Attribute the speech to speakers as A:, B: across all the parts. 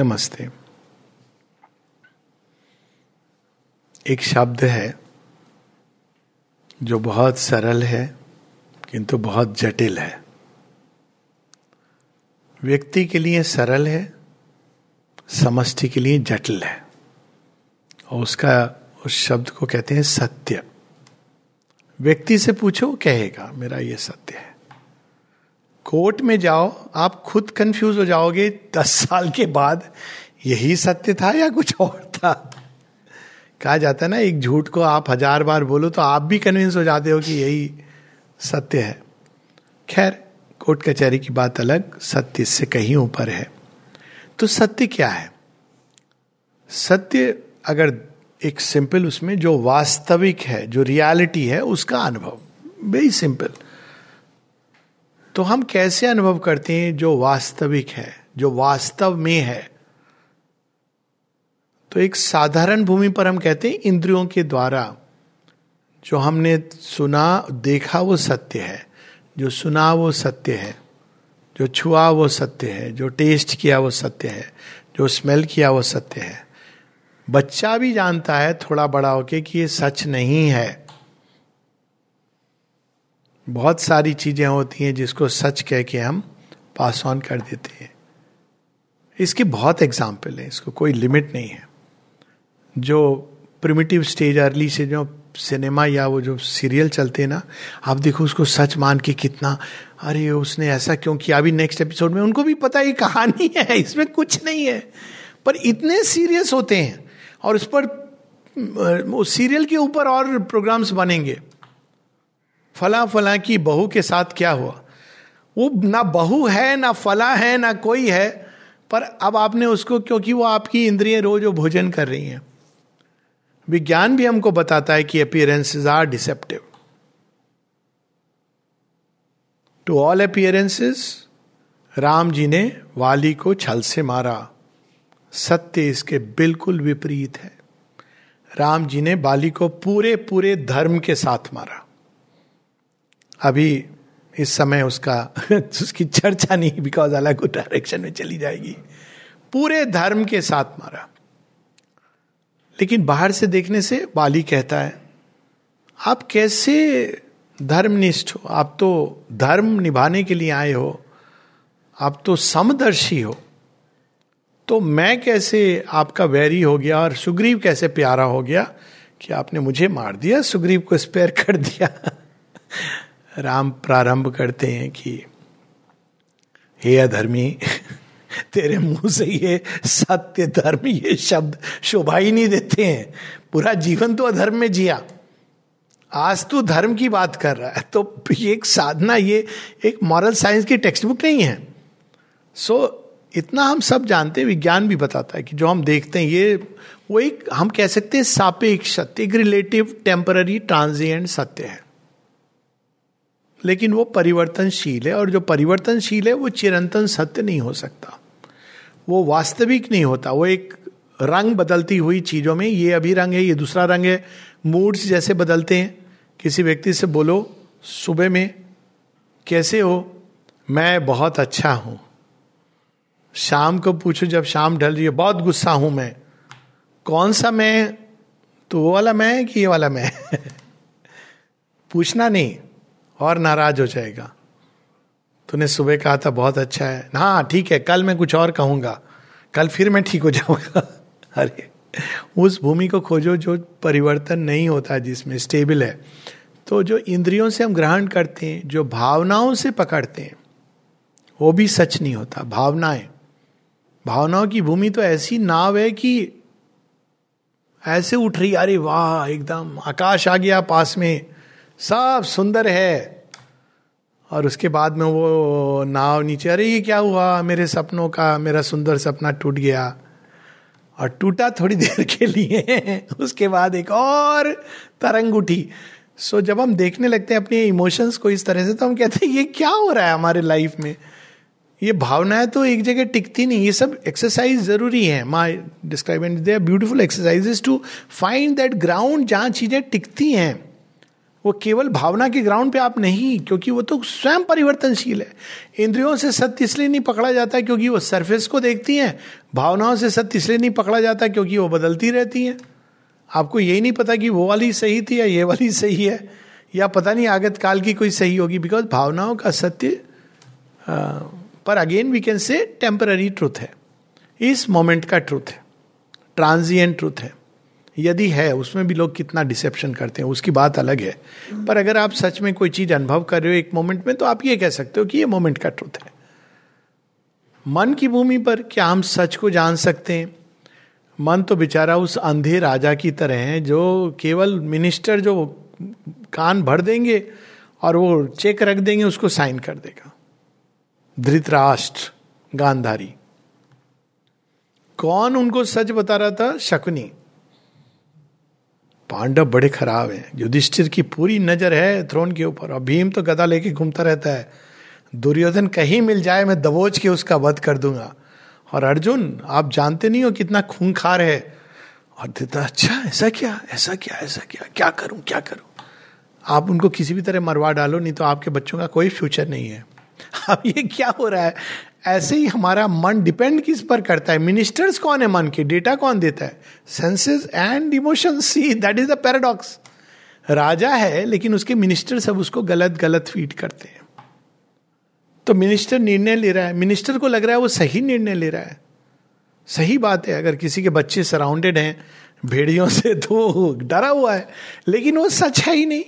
A: नमस्ते। एक शब्द है जो बहुत सरल है, किंतु बहुत जटिल है। व्यक्ति के लिए सरल है, समष्टि के लिए जटिल है। और उसका, उस शब्द को कहते हैं सत्य। व्यक्ति से पूछो, कहेगा, मेरा ये सत्य है। कोर्ट में जाओ, आप खुद कंफ्यूज हो जाओगे, दस साल के बाद यही सत्य था या कुछ और था? कहा जाता है ना, एक झूठ को आप हज़ार बार बोलो तो आप भी कन्विंस हो जाते हो कि यही सत्य है। खैर, कोर्ट कचहरी की बात अलग, सत्य इससे कहीं ऊपर है। तो सत्य क्या है? सत्य अगर एक सिंपल उसमें जो वास्तविक है, जो रियलिटी है, उसका अनुभव। वेरी सिंपल तो हम कैसे अनुभव करते हैं जो वास्तविक है, जो वास्तव में है? तो एक साधारण भूमि पर हम कहते हैं इंद्रियों के द्वारा जो हमने सुना, देखा वो सत्य है, जो सुना वो सत्य है, जो छुआ वो सत्य है, जो टेस्ट किया वो सत्य है, जो स्मेल किया वो सत्य है। बच्चा भी जानता है, थोड़ा बड़ा होके, कि ये सच नहीं है। बहुत सारी चीज़ें होती हैं जिसको सच कह के हम पास ऑन कर देते हैं। इसके बहुत एग्ज़ाम्पल हैं, इसको कोई लिमिट नहीं है। जो प्रिमिटिव स्टेज अर्ली से जो सिनेमा या वो जो सीरियल चलते हैं ना, आप देखो उसको सच मान के कितना, अरे उसने ऐसा क्यों किया? अभी नेक्स्ट एपिसोड में उनको भी पता ये कहानी है, इसमें कुछ नहीं है। पर इतने सीरियस होते हैं, और उस पर उस सीरियल के ऊपर और प्रोग्राम्स बनेंगे। फला फला की बहू के साथ क्या हुआ? वो ना बहू है, ना फला है, ना कोई है, पर अब आपने उसको, क्योंकि वो आपकी इंद्रिय रोज वो भोजन कर रही हैं। विज्ञान भी हमको बताता है कि appearances are deceptive to all appearances Ram ji ने वाली को छल से मारा। सत्य इसके बिल्कुल विपरीत है। राम जी ने बाली को पूरे पूरे धर्म के साथ मारा। अभी इस समय उसका उसकी चर्चा नहीं बिकॉज़ अलग डायरेक्शन में चली जाएगी। पूरे धर्म के साथ मारा। लेकिन बाहर से देखने से बाली कहता है, आप कैसे धर्मनिष्ठ हो? आप तो धर्म निभाने के लिए आए हो। आप तो समदर्शी हो। तो मैं कैसे आपका वैरी हो गया और सुग्रीव कैसे प्यारा हो गया कि आपने मुझे मार दिया, सुग्रीव को स्पेयर कर दिया? राम प्रारंभ करते हैं कि हे अधर्मी तेरे मुँह से ये सत्य धर्म ये शब्द शोभा ही नहीं देते हैं। पूरा जीवन तो अधर्म में जिया। आज तू धर्म की बात कर रहा है तो ये एक साधना ये एक मॉरल साइंस की टेक्स्ट बुक नहीं है। सो so, इतना हम सब जानते हैं विज्ञान भी बताता है कि जो हम देखते हैं ये वो एक हम कह सकते हैं सापेक्ष सत्य एक रिलेटिव टेम्पररी ट्रांजिएंट सत्य है। लेकिन वो परिवर्तनशील है और जो परिवर्तनशील है वो चिरंतन सत्य नहीं हो सकता। वो वास्तविक नहीं होता। वो एक रंग बदलती हुई चीज़ों में, ये अभी रंग है, ये दूसरा रंग है मूड्स जैसे बदलते हैं। किसी व्यक्ति से बोलो, सुबह में कैसे हो? मैं बहुत अच्छा हूँ। शाम को पूछो, जब शाम ढल रही है, बहुत गुस्सा हूँ मैं। कौन सा मैं? तो वो वाला मैं कि ये वाला मैं? पूछना नहीं। और नाराज़ हो जाएगा। तूने सुबह कहा था, बहुत अच्छा है। हाँ ठीक है, कल मैं कुछ और कहूँगा। कल फिर मैं ठीक हो जाऊँगा। अरे, उस भूमि को खोजो जो परिवर्तन नहीं होता जिसमें स्टेबल है। तो जो इंद्रियों से हम ग्रहण करते हैं, जो भावनाओं से पकड़ते हैं, वो भी सच नहीं होता, भावनाएँ। भावनाओं की भूमि तो ऐसी नाव है कि ऐसे उठ रही, अरे वाह, एकदम आकाश आ गया पास में, सब सुंदर है। और उसके बाद में वो नाव नीचे अरे ये क्या हुआ? मेरे सपनों का मेरा सुंदर सपना टूट गया। और टूटा थोड़ी देर के लिए उसके बाद एक और तरंग उठी। सो so, जब हम देखने लगते हैं अपने इमोशंस को इस तरह से तो हम कहते हैं ये क्या हो रहा है हमारे लाइफ में? ये भावनाएँ तो एक जगह टिकती नहीं ये सब एक्सरसाइज ज़रूरी है। My describe and they are beautiful exercises to find that ground जहाँ चीज़ें टिकती हैं। वो केवल भावना के ग्राउंड पे आप नहीं, क्योंकि वो तो स्वयं परिवर्तनशील है। इंद्रियों से सत्य इसलिए नहीं पकड़ा जाता क्योंकि वो सरफेस को देखती हैं, भावनाओं से सत्य इसलिए नहीं पकड़ा जाता क्योंकि वो बदलती रहती हैं। आपको यही नहीं पता कि वो वाली सही थी या ये वाली सही है, या पता नहीं आगत काल की कोई सही होगी बिकॉज़ भावनाओं का सत्य पर again we can say temporary truth है। इस मोमेंट का ट्रूथ है। ट्रांजिएंट ट्रूथ है। यदि है, उसमें भी लोग कितना डिसेप्शन करते हैं, उसकी बात अलग है। पर अगर आप सच में कोई चीज़ अनुभव कर रहे हो एक मोमेंट में तो आप ये कह सकते हो कि ये मोमेंट का ट्रूथ है। मन की भूमि पर क्या हम सच को जान सकते हैं? मन तो बेचारा उस अंधे राजा की तरह है, जो केवल मिनिस्टर जो कान भर देंगे और वो चेक रख देंगे, उसको साइन कर देगा। धृतराष्ट्र, गांधारी। कौन उनको सच बता रहा था? शकुनी। पांडव बड़े खराब हैं। युधिष्ठिर की पूरी नज़र है थ्रोन के ऊपर। और भीम तो गदा लेके घूमता रहता है। दुर्योधन कहीं मिल जाए, मैं दबोच के उसका वध कर दूँगा। और अर्जुन, आप जानते नहीं हो कितना खूंखार है। और देता अच्छा ऐसा क्या ऐसा क्या ऐसा क्या क्या करूँ क्या करूँ? आप उनको किसी भी तरह मरवा डालो, नहीं तो आपके बच्चों का कोई फ्यूचर नहीं है। अब ये क्या हो रहा है? ऐसे ही हमारा मन डिपेंड किस पर करता है? मिनिस्टर्स कौन है मन के? डेटा कौन देता है? Senses and emotion see that is the paradox राजा है, लेकिन उसके मिनिस्टर सब उसको गलत गलत फ़ीड करते हैं। तो मिनिस्टर निर्णय ले रहा है। मिनिस्टर को लग रहा है वो सही निर्णय ले रहा है। सही बात है, अगर किसी के बच्चे सराउंडेड हैं, भेड़ियों से तो डरा हुआ है, लेकिन वो सच है ही नहीं।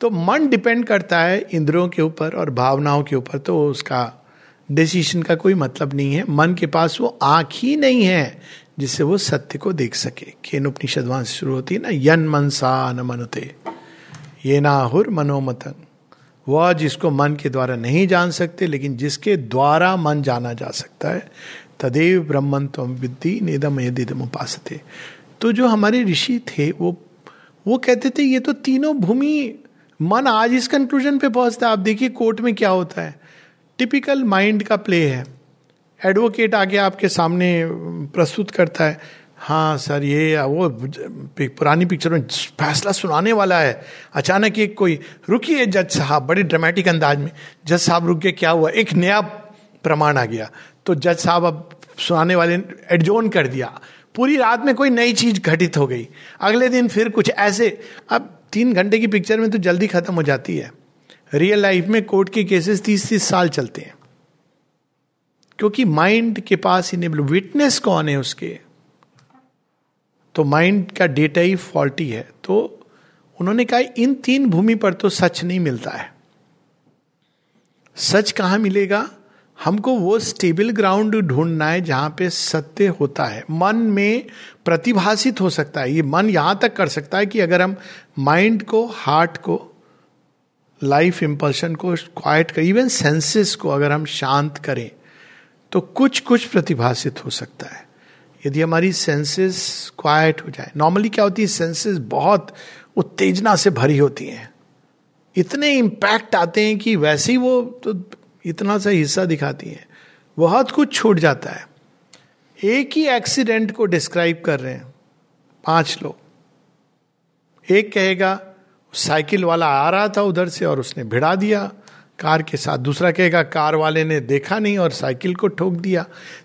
A: तो मन डिपेंड करता है इंद्रियों के ऊपर और भावनाओं के ऊपर तो उसका डिसीशन का कोई मतलब नहीं है। मन के पास वो आँख ही नहीं है जिससे वो सत्य को देख सके। खेन उपनिषद वहाँ से शुरू होती है ना, यन मन सा न मनुते, ये ना हुर मनोमतन। वह जिसको मन के द्वारा नहीं जान सकते, लेकिन जिसके द्वारा मन जाना जा सकता है, तदेव ब्रह्मन तम विद्धि निदम यदिदम उपास तो जो हमारे ऋषि थे, वो वो कहते थे, ये तो तीनों भूमि, मन आज इस कंक्लूजन पे पहुँचता है। आप देखिए कोर्ट में क्या होता है। टिपिकल माइंड का प्ले है। एडवोकेट आके आपके सामने प्रस्तुत करता है हाँ सर, ये, वो पुरानी पिक्चर में फैसला सुनाने वाला है। अचानक एक कोई, रुकिए जज साहब, बड़े ड्रामेटिक अंदाज में, जज साहब रुक के क्या हुआ? एक नया प्रमाण आ गया। तो जज साहब अब सुनाने वाले एडजोन कर दिया। पूरी रात में कोई नई चीज़ घटित हो गई। अगले दिन फिर कुछ ऐसे, अब तीन घंटे की पिक्चर में तो जल्दी खत्म हो जाती है। रियल लाइफ में कोर्ट के केसेस तीस तीस साल चलते हैं। क्योंकि माइंड के पास इनेबल विटनेस कौन है उसके? तो माइंड का डेटा ही फॉल्टी है। तो उन्होंने कहा, इन तीन भूमि पर तो सच नहीं मिलता है। सच कहाँ मिलेगा? हमको वो स्टेबल ग्राउंड ढूंढना है जहाँ पे सत्य होता है। मन में प्रतिभाषित हो सकता है। ये मन यहाँ तक कर सकता है कि अगर हम माइंड को हार्ट को लाइफ इम्पल्शन को क्वाइट कर इवन सेंसेस को अगर हम शांत करें तो कुछ कुछ प्रतिभाषित हो सकता है। यदि हमारी सेंसेस क्वाइट हो जाए नॉर्मली क्या होती है? सेंसेस बहुत उत्तेजना से भरी होती हैं। इतने इम्पैक्ट आते हैं कि वैसे ही वो तो इतना सा हिस्सा दिखाती हैं। बहुत कुछ छूट जाता है। एक ही एक्सीडेंट को डिस्क्राइब कर रहे हैं। पाँच लोग। एक कहेगा साइकिल वाला आ रहा था उधर से और उसने भिड़ा दिया। कार के साथ दूसरा कहेगा, कार वाले ने देखा नहीं और साइकिल को ठोक दिया।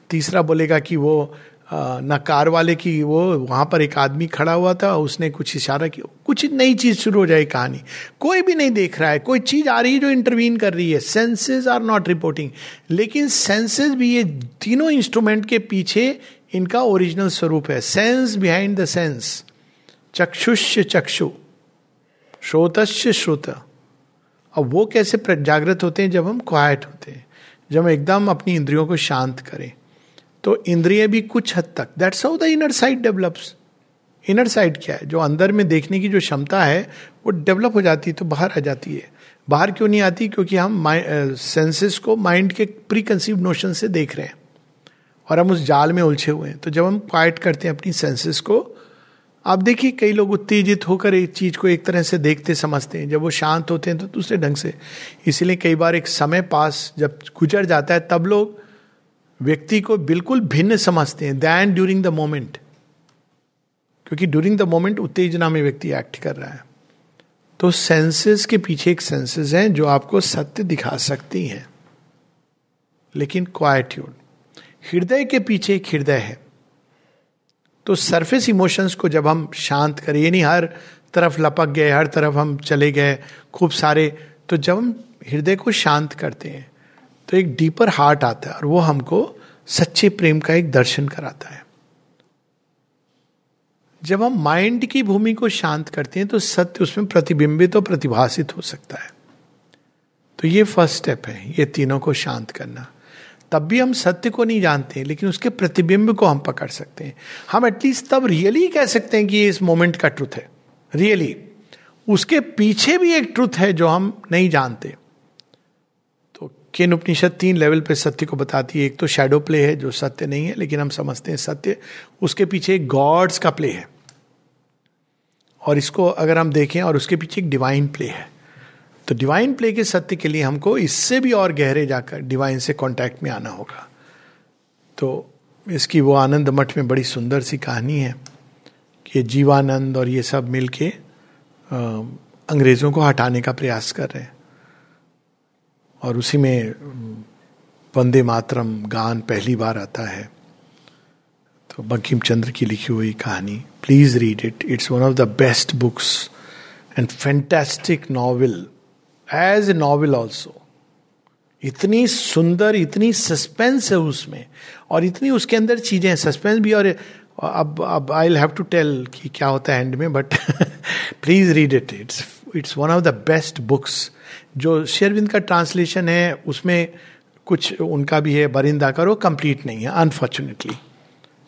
A: तीसरा बोलेगा कि वो न कार वाले की, वो वहाँ पर एक आदमी खड़ा हुआ था, उसने कुछ इशारा किया। कुछ नई चीज़ शुरू हो जाए कहानी। कोई भी नहीं देख रहा है। कोई चीज़ आ रही है जो इंटरवीन कर रही है। सेंसेस आर नॉट रिपोर्टिंग लेकिन सेंसेस भी ये तीनों इंस्ट्रूमेंट के पीछे इनका ओरिजिनल स्वरूप है। सेंस बिहाइंड द सेंस चक्षुष्य चक्षु। श्रोतस्य श्रोत। अब वो कैसे जागृत होते हैं जब हम क्वाइट होते हैं? जब हम एकदम अपनी इंद्रियों को शांत करें। तो इंद्रिय भी कुछ हद तक that's how the inner side develops inner side क्या है? जो अंदर में देखने की जो क्षमता है, वो डेवलप हो जाती है तो बाहर आ जाती है। बाहर क्यों नहीं आती? क्योंकि हम सेंसेस को माइंड के प्री कंसीव नोशन से देख रहे हैं। और हम उस जाल में उलझे हुए हैं। तो जब हम क्वाइट करते हैं अपनी सेंसेस को आप देखिए, कई लोग उत्तेजित होकर एक चीज़ को एक तरह से देखते, समझते हैं। जब वो शांत होते हैं तो दूसरे ढंग से। इसीलिए कई बार एक समय पास जब गुजर जाता है, तब लोग व्यक्ति को बिल्कुल भिन्न समझते हैं दैन ड्यूरिंग द मोमेंट क्योंकि ड्यूरिंग द मोमेंट उत्तेजना में व्यक्ति एक्ट कर रहा है। तो सेंसेस के पीछे एक सेंसेस हैं, जो आपको सत्य दिखा सकती हैं। लेकिन क्वाइट्यूड हृदय के पीछे एक हृदय है। तो सरफेस इमोशंस को जब हम शांत करें, यानी हर तरफ़ लपक गए, हर तरफ़ हम चले गए, खूब सारे तो जब हम हृदय को शांत करते हैं तो एक डीपर हार्ट आता है और वो हमको सच्चे प्रेम का एक दर्शन कराता है। जब हम माइंड की भूमि को शांत करते हैं तो सत्य उसमें प्रतिबिंबित और प्रतिभाषित हो सकता है। तो ये फ़र्स्ट स्टेप है, ये तीनों को शांत करना। तब भी हम सत्य को नहीं जानते लेकिन उसके प्रतिबिंब को हम पकड़ सकते हैं। हम एटलीस्ट तब रियली कह सकते हैं कि ये इस मोमेंट का ट्रुथ है। रियली उसके पीछे भी एक ट्रुथ है जो हम नहीं जानते। तो किन उपनिषद तीन लेवल पे सत्य को बताती है? एक तो शेडो प्ले है, जो सत्य नहीं है, लेकिन हम समझते हैं सत्य। उसके पीछे गॉड्स का प्ले है। और इसको अगर हम देखें, और उसके पीछे एक डिवाइन प्ले है। तो डिवाइन प्ले के सत्य के लिए हमको इससे भी और गहरे जाकर डिवाइन से कांटेक्ट में आना होगा। तो इसकी वो आनंद मठ में बड़ी सुंदर सी कहानी है कि जीवानंद और ये सब मिलके अंग्रेज़ों को हटाने का प्रयास कर रहे हैं। और उसी में वंदे मातरम गान पहली बार आता है। तो बंकिम चंद्र की लिखी हुई कहानी please read it it's one of the best books and fantastic novel as a novel also इतनी सुंदर, इतनी सस्पेंस है उसमें। और इतनी उसके अंदर चीज़ें हैं सस्पेंस भी और अब अब आई हैव टू टेल कि क्या होता है एंड में but please read it it's it's one of the best books जो शेरविंद का ट्रांसलेशन है, उसमें कुछ उनका भी है, बरिंदा का वो कंप्लीट नहीं है unfortunately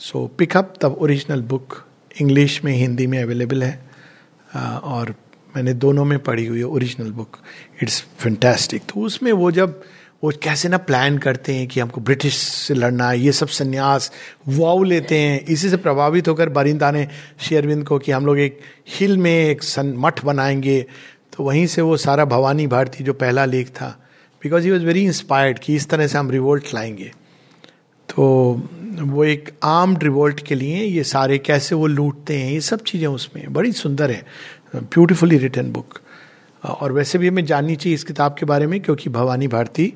A: so pick up the original book English में, हिंदी में अवेलेबल है और मैंने दोनों में पढ़ी हुई है ओरिजिनल बुक इट्स फैंटेस्टिक तो उसमें वो जब वो कैसे ना प्लान करते हैं कि हमको ब्रिटिश से लड़ना है, ये सब संन्यास वाव लेते हैं। इसी से प्रभावित होकर बारिंदा ने शेयरविंद को कि हम लोग एक हिल में एक सन, मठ बनाएँगे। तो वहीं से वो सारा भवानी भारती जो पहला लेख था because he was very inspired कि इस तरह से हम रिवोल्ट लाएँगे। तो वो एक आर्म्ड रिवोल्ट के लिए ये सारे कैसे वो लूटते हैं, ये सब चीज़ें उसमें बड़ी सुंदर है। ब्यूटिफुली रिटर्न बुक और वैसे भी हमें जाननी चाहिए इस किताब के बारे में, क्योंकि भवानी भारती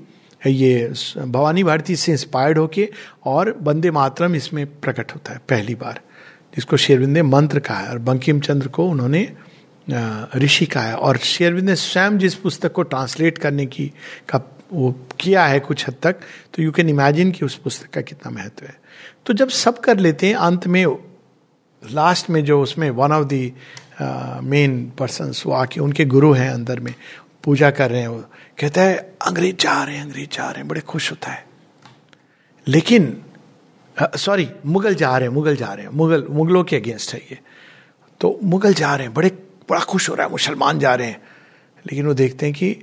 A: ये, भवानी भारती से इंस्पायर्ड होके और बंदे मातरम इसमें प्रकट होता है, पहली बार। जिसको शेरविंद ने मंत्र कहा है और बंकिम चंद्र को उन्होंने ऋषि कहा है। और शेरविंद ने स्वयं जिस पुस्तक को ट्रांसलेट करने की, का वो किया है कुछ हद तक तो यू कैन इमेजिन कि उस पुस्तक का कितना महत्व है। तो जब सब कर लेते हैं, अंत में लास्ट में जो उसमें one of the main person वो आके उनके गुरु हैं अंदर में, पूजा कर रहे हैं वो। कहता है, अंग्रेज़ जा रहे हैं, अंग्रेज़ जा रहे हैं, बड़े खुश होता है। लेकिन सॉरी मुगल जा रहे हैं, मुगल जा रहे हैं। मुगल, मुगलों के अगेंस्ट है ये। तो मुगल जा रहे हैं, बड़े, बड़ा खुश हो रहा है, मुसलमान जा रहे हैं। लेकिन वो देखते हैं कि,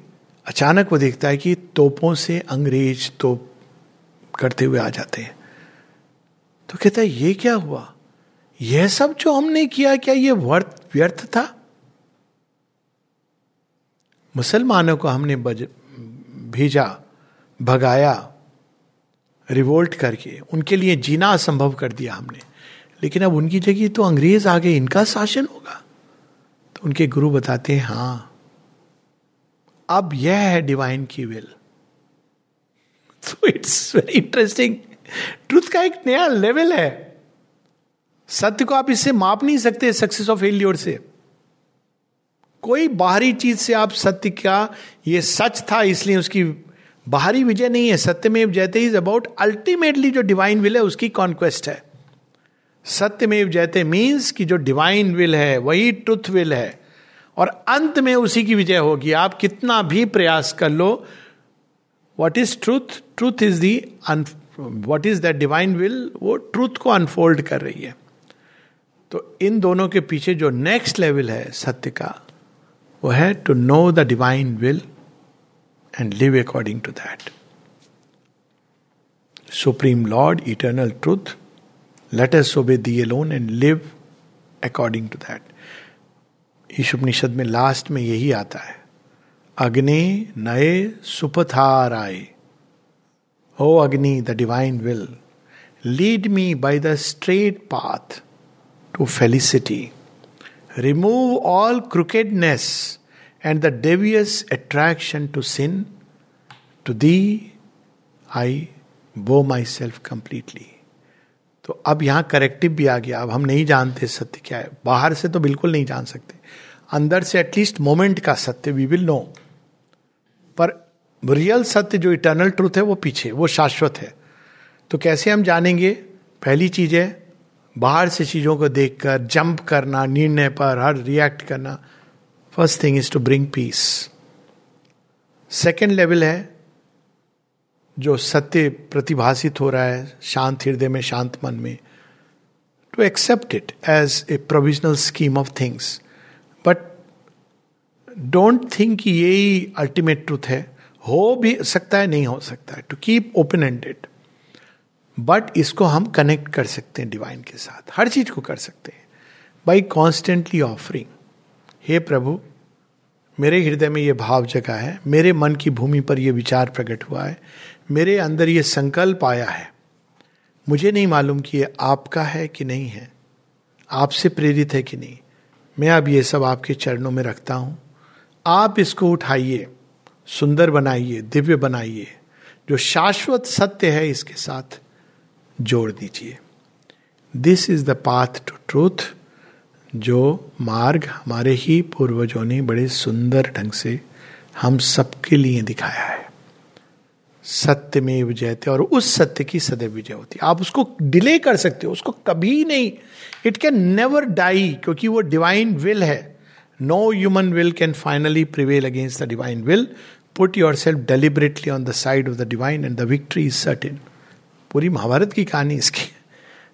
A: अचानक वो देखता है कि तोपों से अंग्रेज़ तोप करते हुए आ जाते हैं। तो कहता है, ये क्या हुआ? यह सब जो हमने किया, क्या ये वर्थ व्यर्थ था मुसलमानों को हमने बज, भेजा भगाया रिवोल्ट करके उनके लिए जीना असंभव कर दिया हमने। लेकिन अब उनकी जगह तो अंग्रेज़ आ गए इनका शासन होगा। तो उनके गुरु बताते हैं हाँ अब यह है डिवाइन की विल तो इट्स वेरी इंटरेस्टिंग ट्रुथ का एक नया लेवल है। सत्य को आप इससे माप नहीं सकते सक्सेस ऑफ़ फेलियर से। कोई बाहरी चीज़ से आप सत्य का, ये सच था इसलिए उसकी बाहरी विजय नहीं है। सत्यमेव जयते इज़ अबाउट अल्टीमेटली जो डिवाइन विल है, उसकी कॉन्क्वेस्ट है। सत्यमेव जयते मीन्स कि जो डिवाइन विल है, वही ट्रुथ विल है। और अंत में उसी की विजय होगी। आप कितना भी प्रयास कर लो what is truth truth is the what is that divine will वो ट्रूथ को अनफोल्ड कर रही है। तो इन दोनों के पीछे जो नेक्स्ट लेवल है सत्य का, वो है to know the divine will and live according to that supreme lord eternal truth let us obey thee alone and live according to that Isha Upanishad में लास्ट में यही आता है। अग्नि नए सुपथार आए O Agni the divine will lead me by the straight path to felicity. Remove all crookedness and the devious attraction to sin to thee I bow my self completely तो अब यहाँ करेक्टिव भी आ गया। अब हम नहीं जानते सत्य क्या है। बाहर से तो बिल्कुल नहीं जान सकते। अंदर से एटलीस्ट मोमेंट का सत्य वी विल नो पर रियल सत्य जो इटर्नल ट्रूथ है, वो पीछे, वो शाश्वत है। तो कैसे हम जानेंगे? पहली चीज़ है बाहर से चीज़ों को देखकर जंप करना, निर्णय पर, हर रिएक्ट करना first thing is to bring peace second level है, जो सत्य प्रतिभाषित हो रहा है, शांत हृदय में, शांत मन में to accept it as a provisional scheme of things but don't think कि यही अल्टीमेट ट्रूथ है. हो भी सकता है, नहीं हो सकता है. To keep open ended but इसको हम कनेक्ट कर सकते हैं डिवाइन के साथ। हर चीज़ को कर सकते हैं। बाई कॉन्स्टेंटली ऑफरिंग हे प्रभु, मेरे हृदय में ये भाव जगा है। मेरे मन की भूमि पर यह विचार प्रकट हुआ है। मेरे अंदर ये संकल्प आया है। मुझे नहीं मालूम कि ये आपका है कि नहीं है। आपसे प्रेरित है कि नहीं। मैं अब ये सब आपके चरणों में रखता हूँ। आप इसको उठाइए। सुंदर बनाइए, दिव्य बनाइए। जो शाश्वत सत्य है इसके साथ जोड़ दीजिए। This is the path to truth जो मार्ग हमारे ही पूर्वजों ने बड़े सुंदर ढंग से हम सबके लिए दिखाया है। सत्य में विजयते और उस सत्य की सदैव विजय होती है। आप उसको डिले कर सकते हो, उसको कभी नहीं। इट कैन नेवर डाई क्योंकि वो डिवाइन विल है। No human will can finally prevail against the divine will put your self deliberately on the side of the divine and the victory is certain पूरी महाभारत की कहानी इसकी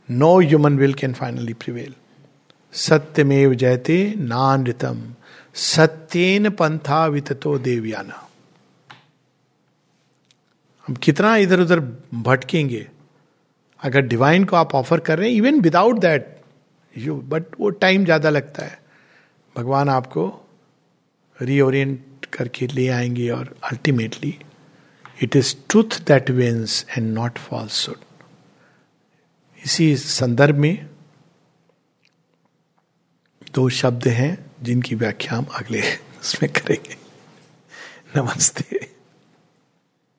A: no human will can finally prevail सत्यमेव जयते नानृतम। सत्येन पंथा विततो देवयाना। हम कितना इधर उधर भटकेंगे। अगर डिवाइन को आप ऑफ़र कर रहे हैं even without that you but वो टाइम ज़्यादा लगता है। भगवान आपको रीओरिएंट करके ले आएँगे और ultimately it is truth that wins and not falsehood इसी संदर्भ में दो शब्द हैं जिनकी व्याख्या हम अगले उसमें करेंगे। नमस्ते।